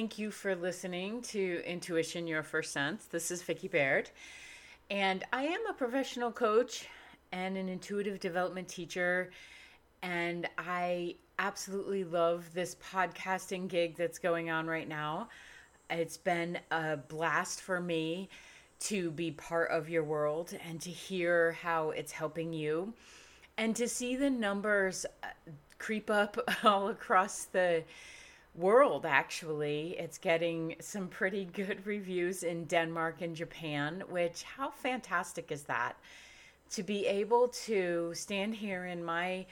Thank you for listening to Intuition Your First Sense. This is Vicki Baird, and I am a professional coach and an intuitive development teacher. And I absolutely love this podcasting gig that's going on right now. It's been a blast for me to be part of your world and to hear how it's helping you and to see the numbers uh, creep up all across the world actually. It's getting some pretty good reviews in denmark and japan which how fantastic is that? To be able to stand here in my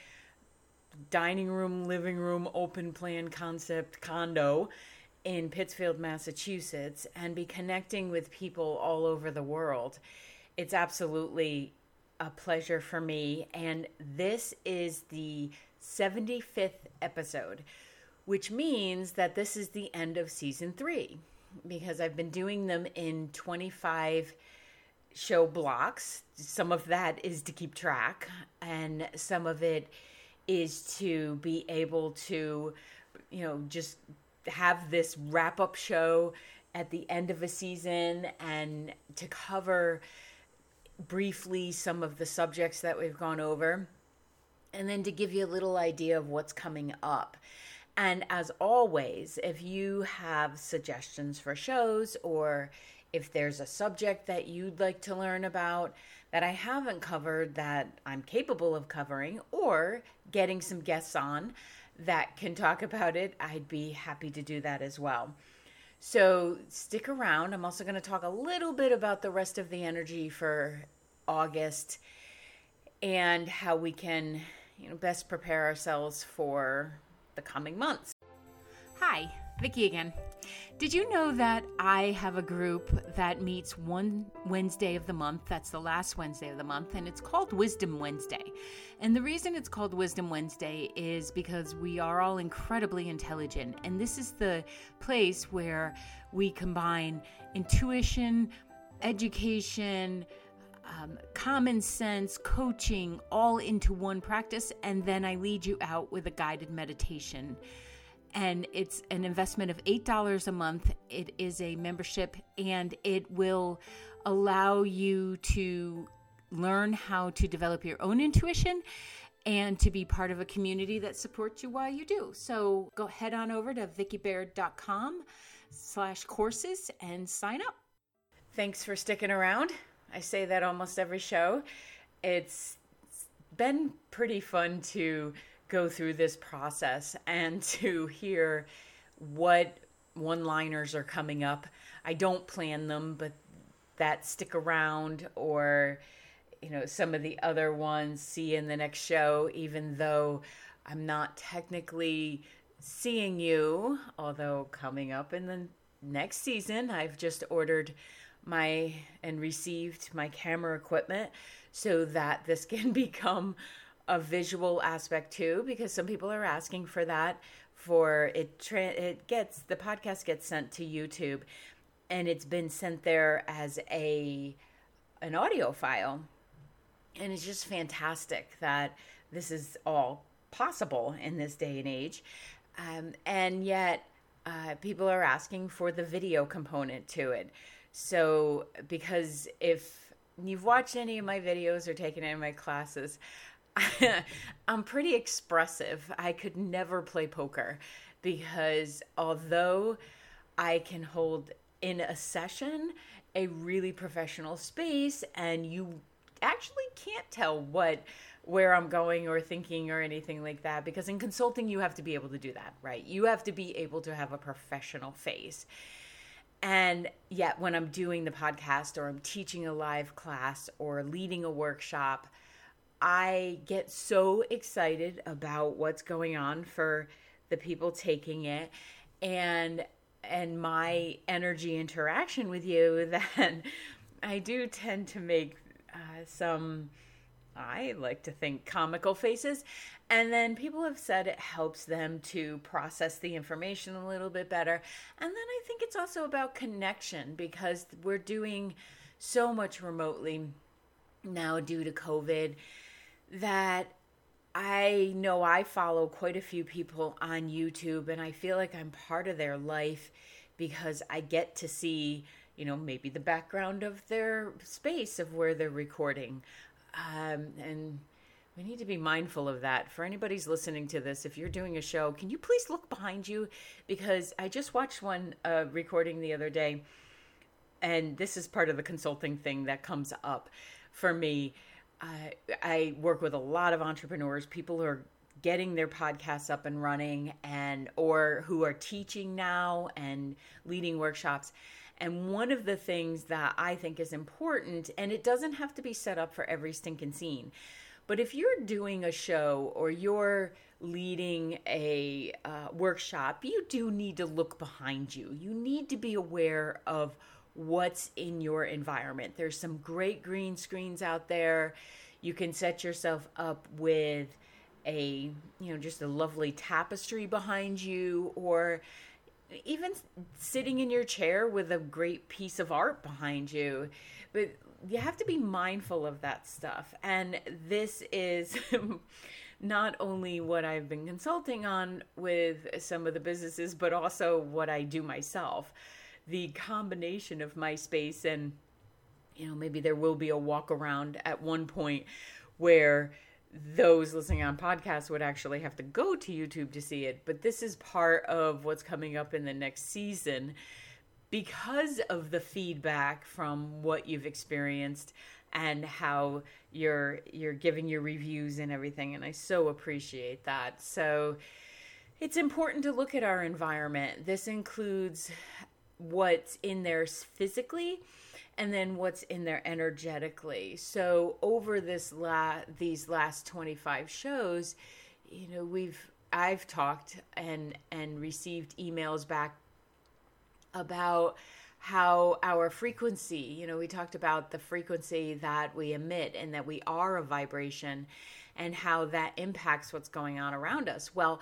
dining room living room open plan concept condo in pittsfield massachusetts and be connecting with people all over the world. It's absolutely a pleasure for me. And this is the 75th episode which means that this is the end of season three because I've been doing them in 25 show blocks. Some of that is to keep track, and some of it is to be able to, you know, just have this wrap up show at the end of a season and to cover briefly some of the subjects that we've gone over, and then to give you a little idea of what's coming up. And as always, if you have suggestions for shows or if there's a subject that you'd like to learn about that I haven't covered that I'm capable of covering or getting some guests on that can talk about it, I'd be happy to do that as well. So stick around. I'm also going to talk a little bit about the rest of the energy for August and how we can, you know, best prepare ourselves for the coming months. Hi, Vicki again. Did you know that I have a group that meets one Wednesday of the month? That's the last Wednesday of the month, and it's called Wisdom Wednesday. And the reason it's called Wisdom Wednesday is because we are all incredibly intelligent, and this is the place where we combine intuition, education, um, common sense, coaching all into one practice, and then I lead you out with a guided meditation. And it's an investment of $8 a month. It is a membership, and it will allow you to learn how to develop your own intuition and to be part of a community that supports you while you do. So go head on over to vickibaird.com slash courses and sign up. Thanks for sticking around. I say that almost every show. It's been pretty fun to go through this process and to hear what one liners are coming up. I don't plan them, but that stick around or you know some of the other ones see in the next show even though I'm not technically seeing you although coming up in the next season I've just ordered my and received my camera equipment so that this can become a visual aspect too because some people are asking for that for it tra- it gets the podcast gets sent to YouTube and it's been sent there as a an audio file. And it's just fantastic that this is all possible in this day and age. Um, and yet uh, people are asking for the video component to it so, because if you've watched any of my videos or taken any of my classes, I'm pretty expressive. I could never play poker because although I can hold in a session a really professional space and you actually can't tell what where I'm going or thinking or anything like that because in consulting you have to be able to do that, right? You have to be able to have a professional face. And yet, when I'm doing the podcast or I'm teaching a live class or leading a workshop, I get so excited about what's going on for the people taking it and and my energy interaction with you that I do tend to make uh, some I like to think comical faces. And then people have said it helps them to process the information a little bit better. And then I think it's also about connection because we're doing so much remotely now due to COVID that I know I follow quite a few people on YouTube and I feel like I'm part of their life because I get to see, you know, maybe the background of their space of where they're recording. Um, and we need to be mindful of that. For anybody's listening to this, if you're doing a show, can you please look behind you? Because I just watched one uh, recording the other day, and this is part of the consulting thing that comes up for me. Uh, I work with a lot of entrepreneurs, people who are getting their podcasts up and running and or who are teaching now and leading workshops and one of the things that i think is important and it doesn't have to be set up for every stinking scene but if you're doing a show or you're leading a uh, workshop you do need to look behind you. You need to be aware of what's in your environment. There's some great green screens out there. You can set yourself up with a you know just a lovely tapestry behind you or even sitting in your chair with a great piece of art behind you but you have to be mindful of that stuff. And this is not only what I've been consulting on with some of the businesses but also what I do myself. The combination of my space and you know maybe there will be a walk around at one point where those listening on podcasts would actually have to go to YouTube to see it. But this is part of what's coming up in the next season because of the feedback from what you've experienced and how you're you're giving your reviews and everything and I so appreciate that. So it's important to look at our environment. This includes what's in there physically and then what's in there energetically. So over this la these last 25 shows, you know, we've I've talked and and received emails back about how our frequency, you know, we talked about the frequency that we emit and that we are a vibration and how that impacts what's going on around us. Well,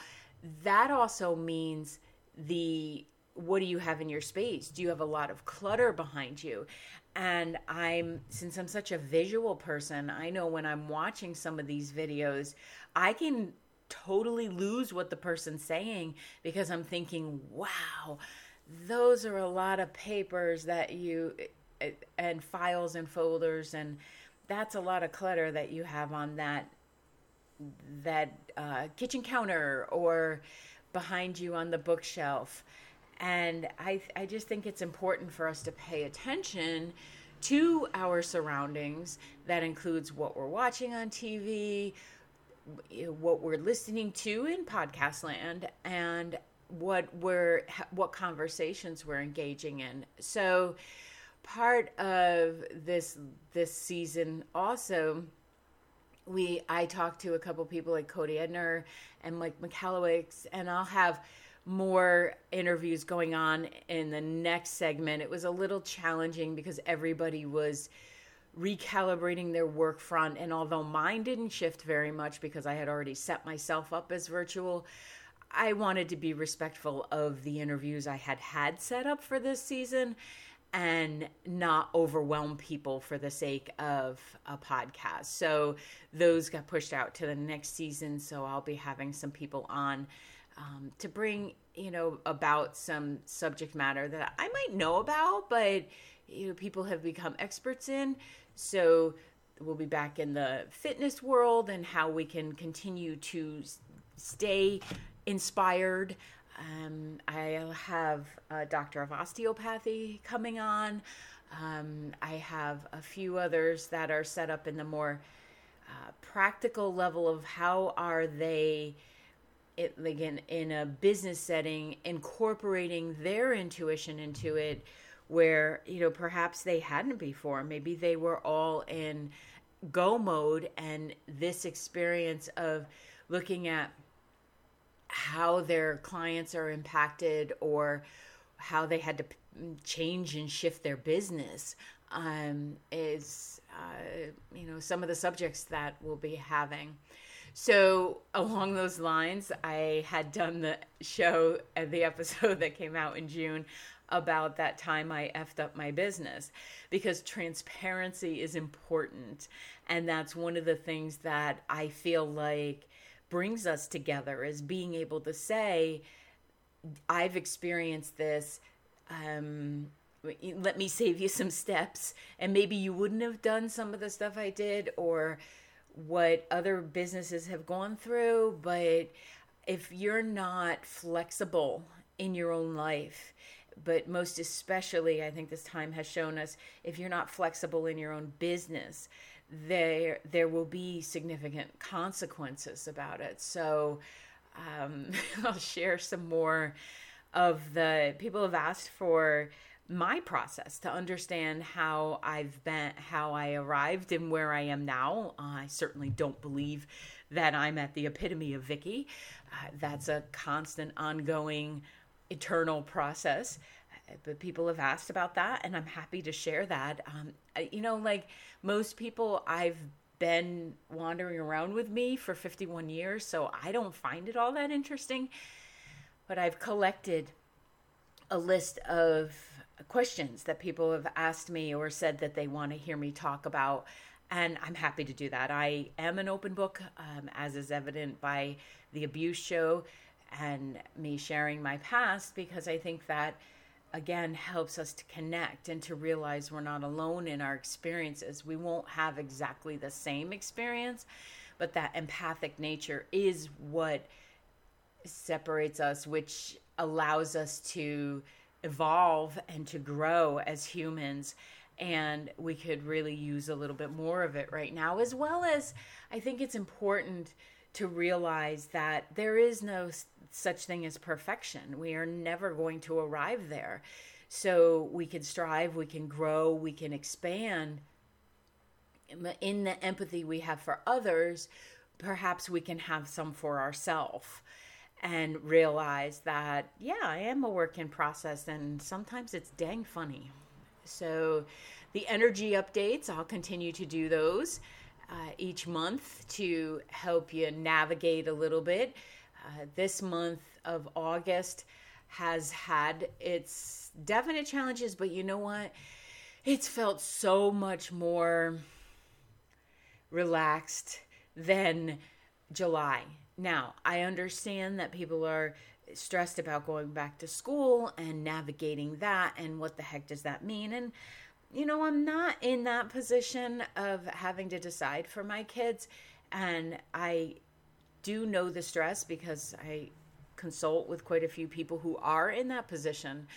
that also means the what do you have in your space? Do you have a lot of clutter behind you? And I'm, since I'm such a visual person, I know when I'm watching some of these videos, I can totally lose what the person's saying because I'm thinking, wow, those are a lot of papers that you, and files and folders, and that's a lot of clutter that you have on that that uh, kitchen counter or behind you on the bookshelf and I, I just think it's important for us to pay attention to our surroundings. That includes what we're watching on TV, what we're listening to in podcast land, and what we're what conversations we're engaging in. So part of this this season also we I talked to a couple people like Cody Edner and Mike Michalowicz and I'll have more interviews going on in the next segment. It was a little challenging because everybody was recalibrating their work front. And although mine didn't shift very much because I had already set myself up as virtual, I wanted to be respectful of the interviews I had had set up for this season and not overwhelm people for the sake of a podcast. So those got pushed out to the next season. So I'll be having some people on um, to bring you know about some subject matter that I might know about, but you know people have become experts in. So we'll be back in the fitness world and how we can continue to stay inspired. Um, I'll have a doctor of osteopathy coming on. Um, I have a few others that are set up in the more uh, practical level of how are they it again in a business setting incorporating their intuition into it where you know perhaps they hadn't before. Maybe they were all in go mode and this experience of looking at how their clients are impacted or how they had to change and shift their business um, is uh, you know some of the subjects that we'll be having so along those lines, I had done the show, uh, the episode that came out in June about that time I effed up my business because transparency is important. And that's one of the things that I feel like brings us together is being able to say, I've experienced this. um, let me save you some steps and maybe you wouldn't have done some of the stuff I did or what other businesses have gone through but if you're not flexible in your own life but most especially I think this time has shown us if you're not flexible in your own business there there will be significant consequences about it. So um, I'll share some more of the people have asked for my process to understand how I've been, how I arrived and where I am now. Uh, I certainly don't believe that I'm at the epitome of Vicki. Uh, that's a constant, ongoing, eternal process. Uh, but people have asked about that, and I'm happy to share that. Um, you know, like most people, I've been wandering around with me for 51 years, so I don't find it all that interesting. But I've collected a list of questions that people have asked me or said that they want to hear me talk about. And I'm happy to do that. I am an open book, um, as is evident by the abuse show and me sharing my past, because I think that, again, helps us to connect and to realize we're not alone in our experiences. We won't have exactly the same experience, but that empathic nature is what separates us, which allows us to evolve and to grow as humans and we could really use a little bit more of it right now as well as i think it's important to realize that there is no such thing as perfection. We are never going to arrive there. So we can strive we can grow we can expand. In the empathy we have for others perhaps we can have some for ourselves and realize that, yeah, I am a work in process and sometimes it's dang funny. So, the energy updates, I'll continue to do those uh, each month to help you navigate a little bit. Uh, this month of August has had its definite challenges, but you know what? It's felt so much more relaxed than July. Now, I understand that people are stressed about going back to school and navigating that and what the heck does that mean? And you know I'm not in that position of having to decide for my kids. And I do know the stress because I consult with quite a few people who are in that position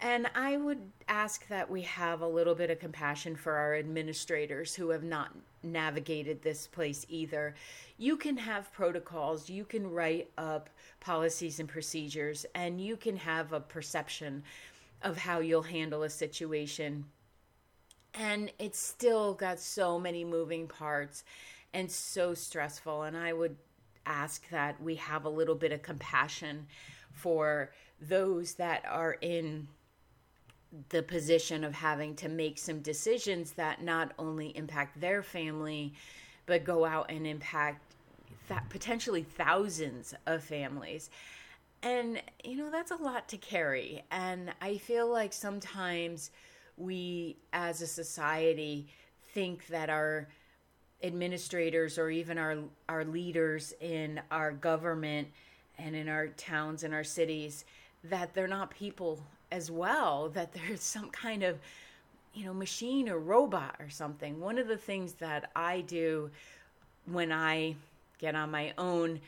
and I would ask that we have a little bit of compassion for our administrators who have not navigated this place either. You can have protocols, you can write up policies and procedures, and you can have a perception of how you'll handle a situation. And it's still got so many moving parts and so stressful. And I would ask that we have a little bit of compassion for those that are in the position of having to make some decisions that not only impact their family, but go out and impact th- potentially thousands of families. And, you know, that's a lot to carry. And I feel like sometimes we as a society think that our administrators or even our our leaders in our government and in our towns and our cities that they're not people as well that there's some kind of you know machine or robot or something. One of the things that i do when i get on my own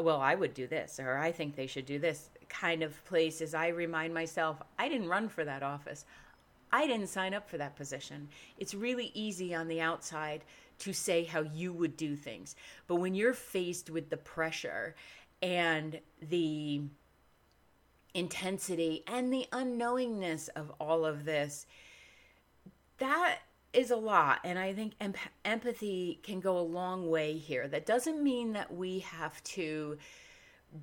well i would do this or i think they should do this kind of place is i remind myself i didn't run for that office. I didn't sign up for that position. It's really easy on the outside to say how you would do things. But when you're faced with the pressure and the intensity and the unknowingness of all of this that is a lot. And i think em- empathy can go a long way here. That doesn't mean that we have to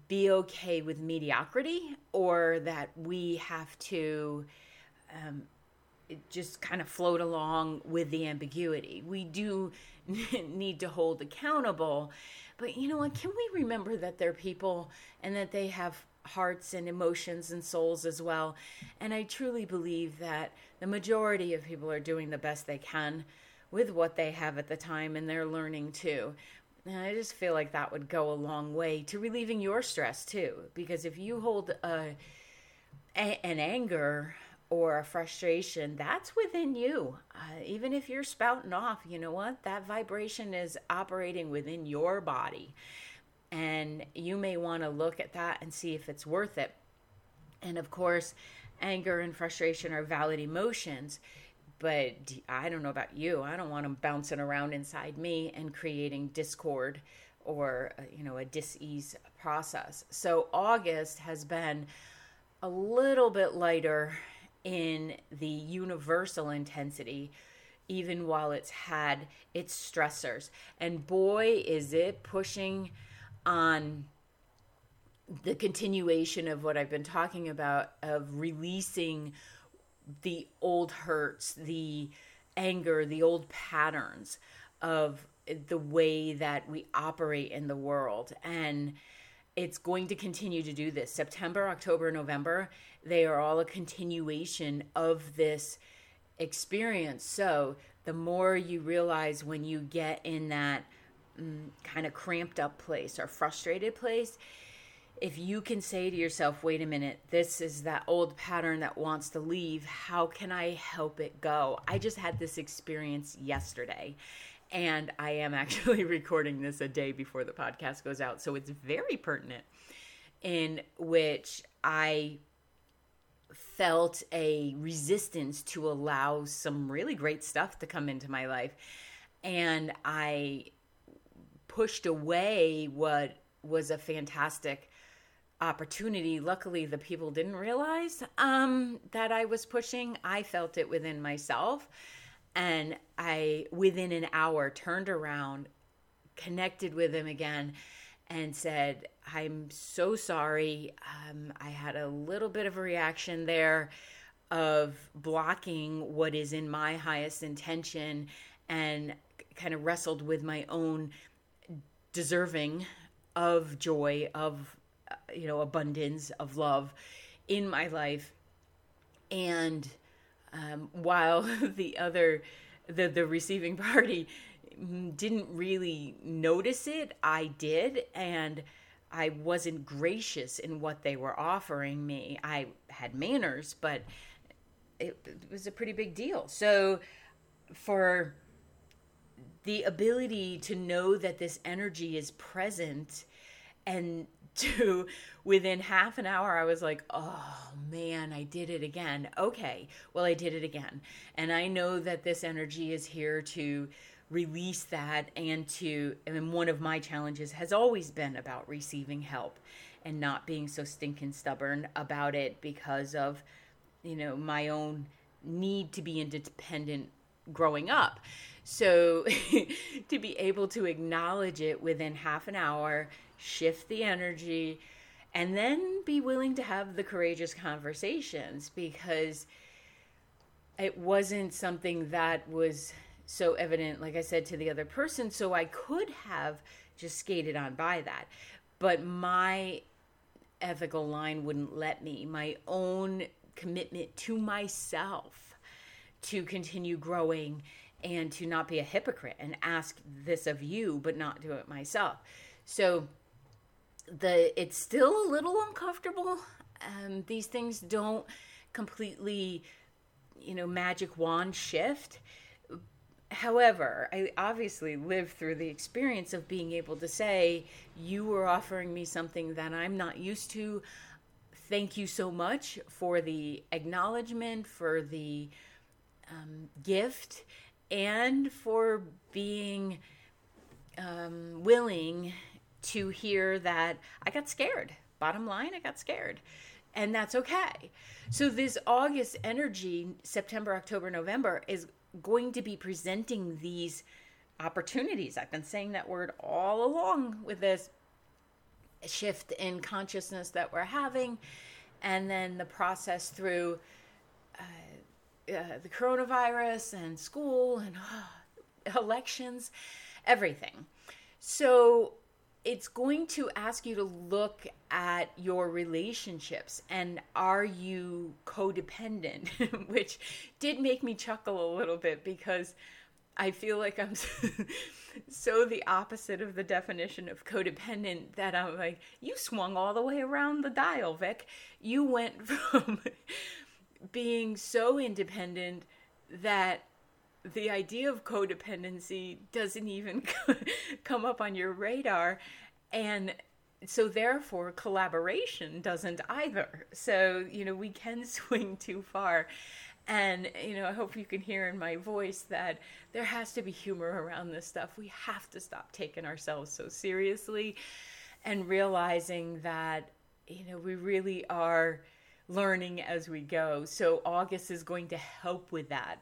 be okay with mediocrity or that we have to um, just kind of float along with the ambiguity. We do need to hold accountable. But you know what? Can we remember that they're people and that they have hearts and emotions and souls as well. And I truly believe that the majority of people are doing the best they can with what they have at the time and they're learning too. And I just feel like that would go a long way to relieving your stress too. Because if you hold a a- an anger or a frustration, that's within you. Uh, even if you're spouting off, you know what? That vibration is operating within your body. And you may want to look at that and see if it's worth it. And of course, anger and frustration are valid emotions. But I don't know about you. I don't want them bouncing around inside me and creating discord or, uh, you know, a dis-ease process. So August has been a little bit lighter in the universal intensity even while it's had its stressors and boy is it pushing on the continuation of what I've been talking about of releasing the old hurts, the anger, the old patterns of the way that we operate in the world. And it's going to continue to do this. September, October, November, they are all a continuation of this experience. So the more you realize when you get in that mm, kind of cramped up place or frustrated place, if you can say to yourself, wait a minute, this is that old pattern that wants to leave, how can I help it go? I just had this experience yesterday and I am actually recording this a day before the podcast goes out. So it's very pertinent, in which I felt a resistance to allow some really great stuff to come into my life. And I pushed away what was a fantastic opportunity. Luckily, the people didn't realize um, that I was pushing. I felt it within myself. And I, within an hour, turned around, connected with him again, and said, I'm so sorry. Um, I had a little bit of a reaction there of blocking what is in my highest intention and kind of wrestled with my own deserving of joy, of, you know, abundance, of love in my life. And um, while the other, the the receiving party didn't really notice it, I did, and I wasn't gracious in what they were offering me. I had manners, but it, it was a pretty big deal. So for the ability to know that this energy is present and to within half an hour i was like oh man i did it again. Okay well i did it again. And i know that this energy is here to release that and to and one of my challenges has always been about receiving help and not being so stinking stubborn about it because of you know my own need to be independent growing up so to be able to acknowledge it within half an hour shift the energy, and then be willing to have the courageous conversations because it wasn't something that was so evident, like I said, to the other person. So I could have just skated on by that. But my ethical line wouldn't let me. My own commitment to myself to continue growing and to not be a hypocrite and ask this of you, but not do it myself. So the it's still a little uncomfortable. Um, these things don't completely, you know, magic wand shift. However, I obviously lived through the experience of being able to say, You were offering me something that I'm not used to. Thank you so much for the acknowledgement, for the um, gift, and for being um, willing to hear that I got scared. Bottom line, I got scared. And that's okay. So, this August energy, September, October, November, is going to be presenting these opportunities. I've been saying that word all along with this shift in consciousness that we're having, and then the process through uh, the coronavirus and school and uh, elections, everything. So, it's going to ask you to look at your relationships and are you codependent which did make me chuckle a little bit because I feel like I'm so the opposite of the definition of codependent that I'm like, you swung all the way around the dial, Vic. You went from being so independent that the idea of codependency doesn't even come up on your radar. And so therefore collaboration doesn't either so you know we can swing too far and, you know, I hope you can hear in my voice that there has to be humor around this stuff. We have to stop taking ourselves so seriously and realizing that, you know, we really are learning as we go. So August is going to help with that.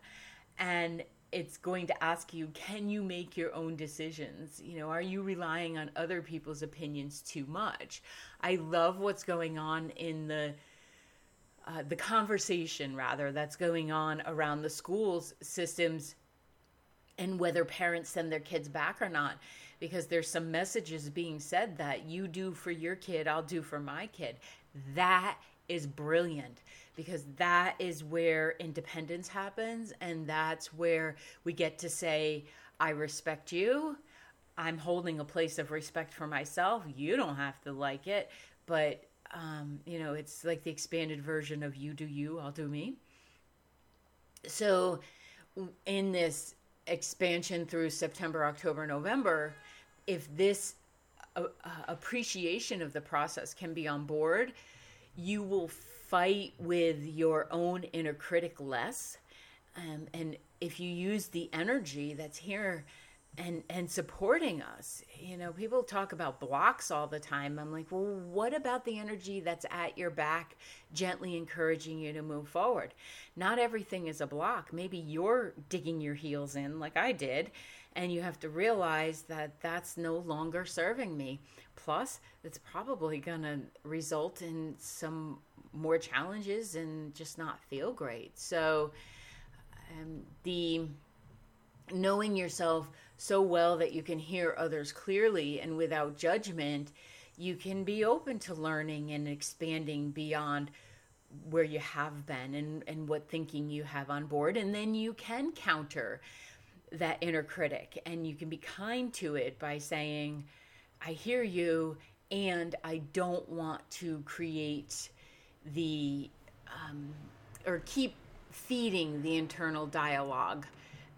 And it's going to ask you can you make your own decisions you know are you relying on other people's opinions too much i love what's going on in the uh, the conversation rather that's going on around the schools systems and whether parents send their kids back or not because there's some messages being said that you do for your kid i'll do for my kid that is brilliant because that is where independence happens and that's where we get to say i respect you. I'm holding a place of respect for myself. You don't have to like it. But um, you know, it's like the expanded version of you do you, I'll do me. So, in this expansion through September, October, November, if this uh, uh, appreciation of the process can be on board, you will fight with your own inner critic less. Um, and if you use the energy that's here and and supporting us you know people talk about blocks all the time. I'm like well what about the energy that's at your back gently encouraging you to move forward? Not everything is a block. Maybe you're digging your heels in like i did and you have to realize that that's no longer serving me plus it's probably going to result in some more challenges and just not feel great so um, the knowing yourself so well that you can hear others clearly and without judgment, you can be open to learning and expanding beyond where you have been and, and what thinking you have on board. And then you can counter that inner critic and you can be kind to it by saying, I hear you, and I don't want to create the um, or keep feeding the internal dialogue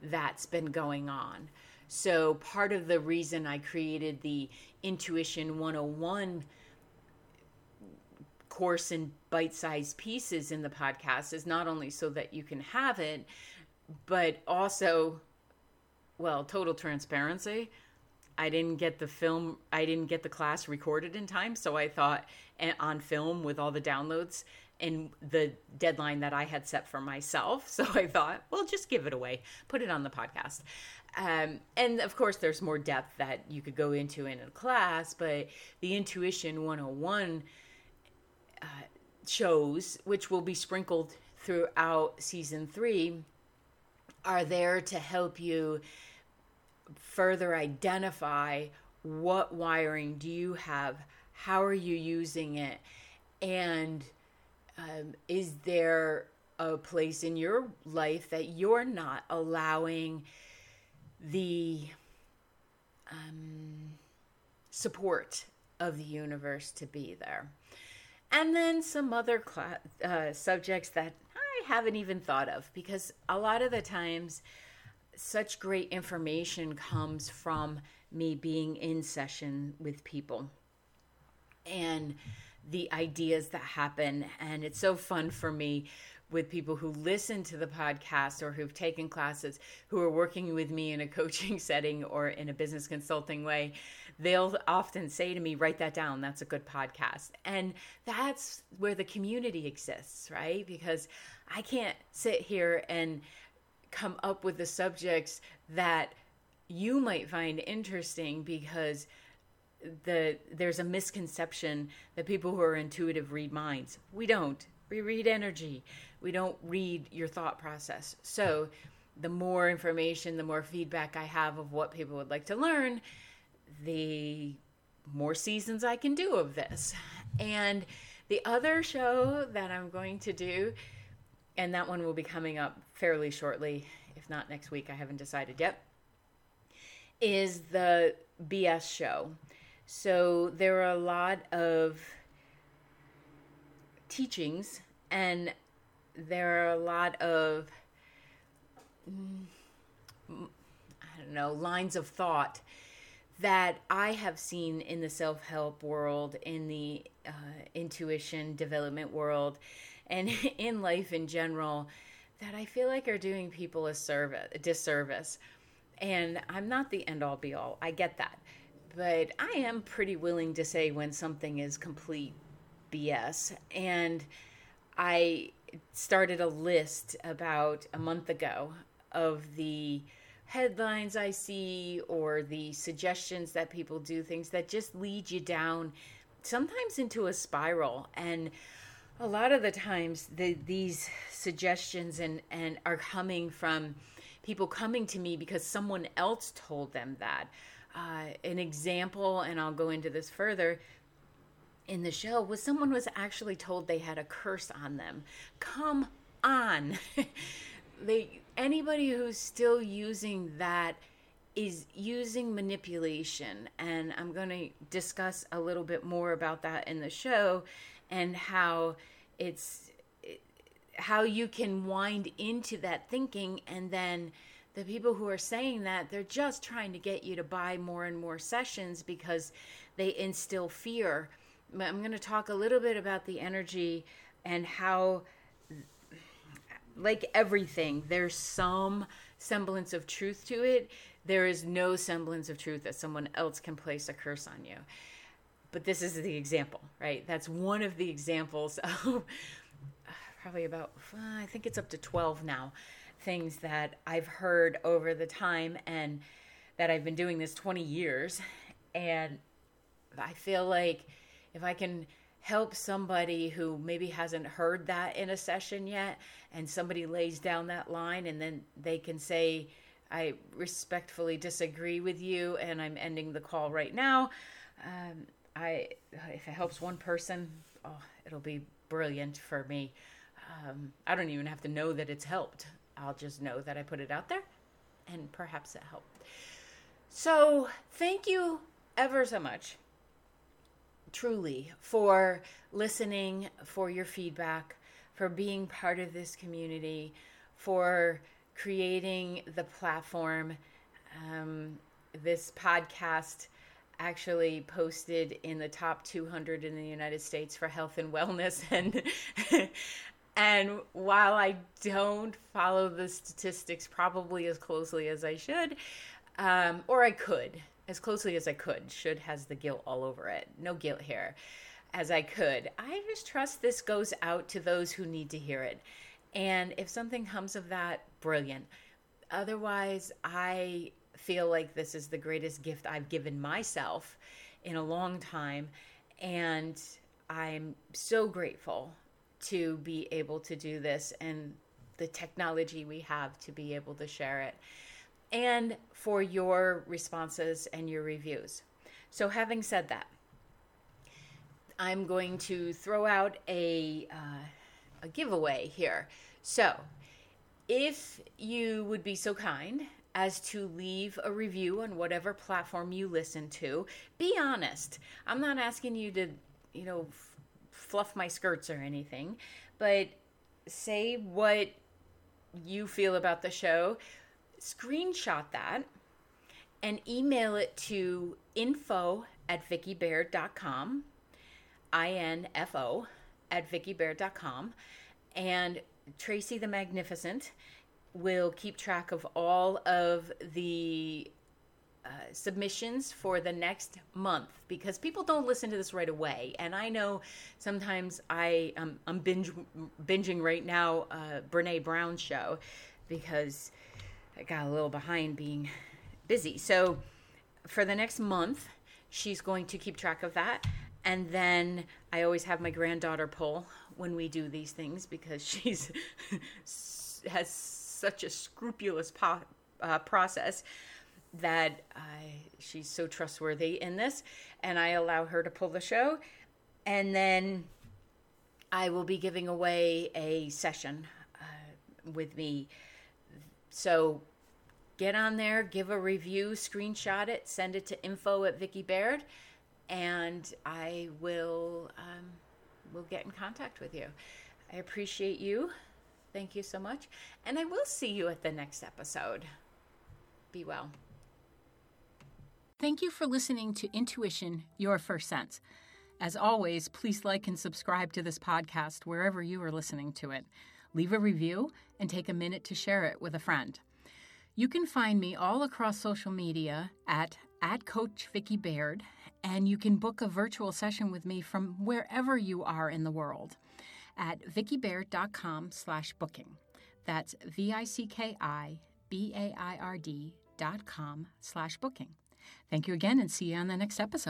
that's been going on. So, part of the reason I created the Intuition 101 course in bite sized pieces in the podcast is not only so that you can have it, but also, well, total transparency. I didn't get the film, I didn't get the class recorded in time. So I thought on film with all the downloads and the deadline that I had set for myself. So I thought, well, just give it away, put it on the podcast. Um, and of course, there's more depth that you could go into in a class, but the Intuition 101 uh, shows, which will be sprinkled throughout season three, are there to help you further identify what wiring do you have, how are you using it, and um, is there a place in your life that you're not allowing the um, support of the universe to be there. And then some other cl- uh, subjects that I haven't even thought of because a lot of the times such great information comes from me being in session with people and the ideas that happen. And it's so fun for me with people who listen to the podcast or who've taken classes who are working with me in a coaching setting or in a business consulting way. They'll often say to me write that down. That's a good podcast. And that's where the community exists right? Because i can't sit here and come up with the subjects that you might find interesting because the there's a misconception that people who are intuitive read minds we don't we read energy we don't read your thought process. So, the more information, the more feedback I have of what people would like to learn, the more seasons I can do of this. And the other show that I'm going to do, and that one will be coming up fairly shortly, if not next week, I haven't decided yet, is the BS show. So there are a lot of teachings and there are a lot of mm, I don't know, lines of thought that I have seen in the self help world, in the uh, intuition development world, and in life in general that I feel like are doing people a service, a disservice. And I'm not the end all be all. I get that. But I am pretty willing to say when something is complete BS. And I started a list about a month ago of the headlines I see or the suggestions that people do, things that just lead you down sometimes into a spiral. And a lot of the times, the, these suggestions and, and are coming from people coming to me because someone else told them that. Uh, an example, and I'll go into this further in the show, was someone was actually told they had a curse on them. Come on. they anybody who's still using that is using manipulation and i'm going to discuss a little bit more about that in the show and how it's how you can wind into that thinking and then the people who are saying that they're just trying to get you to buy more and more sessions because they instill fear but i'm going to talk a little bit about the energy and how like everything, there's some semblance of truth to it. There is no semblance of truth that someone else can place a curse on you. But this is the example, right? That's one of the examples of probably about, I think it's up to 12 now, things that I've heard over the time and that I've been doing this 20 years. And I feel like if I can help somebody who maybe hasn't heard that in a session yet and somebody lays down that line and then they can say i respectfully disagree with you and i'm ending the call right now um, i if it helps one person oh it'll be brilliant for me um, i don't even have to know that it's helped i'll just know that i put it out there and perhaps it helped so thank you ever so much truly for listening, for your feedback, for being part of this community, for creating the platform. Um, this podcast actually posted in the top 200 in the United States for health and wellness and and while I don't follow the statistics probably as closely as I should um, or I could as closely as I could. Should has the guilt all over it. No guilt here. As I could. I just trust this goes out to those who need to hear it. And if something comes of that, brilliant. Otherwise, I feel like this is the greatest gift I've given myself in a long time. And I'm so grateful to be able to do this and the technology we have to be able to share it and for your responses and your reviews. So, having said that, I'm going to throw out a, uh, a giveaway here. So, if you would be so kind as to leave a review on whatever platform you listen to, be honest. I'm not asking you to, you know, f- fluff my skirts or anything, but say what you feel about the show screenshot that and email it to info at vickibaird.com, I-N-F-O at vickibaird.com. And Tracy the Magnificent will keep track of all of the uh, submissions for the next month because people don't listen to this right away. And I know sometimes I um, I'm binge binging right now uh, Brene Brown show because I got a little behind being busy. So for the next month, she's going to keep track of that. And then I always have my granddaughter pull when we do these things because she's has such a scrupulous po- uh, process that she's so trustworthy in this. And I allow her to pull the show. And then I will be giving away a session uh, with me so get on there, give a review, screenshot it, send it to info at Vicki Baird, and I will um, will get in contact with you. I appreciate you. Thank you so much. And I will see you at the next episode. Be well. Thank you for listening to Intuition Your First Sense. As always, please like and subscribe to this podcast wherever you are listening to it. Leave a review and take a minute to share it with a friend. You can find me all across social media at, at Coach Vicki Baird, and you can book a virtual session with me from wherever you are in the world at vickibaird.com slash booking. That's V-I-C-K-I-B-A-I-R-D dot com slash booking. Thank you again and see you on the next episode.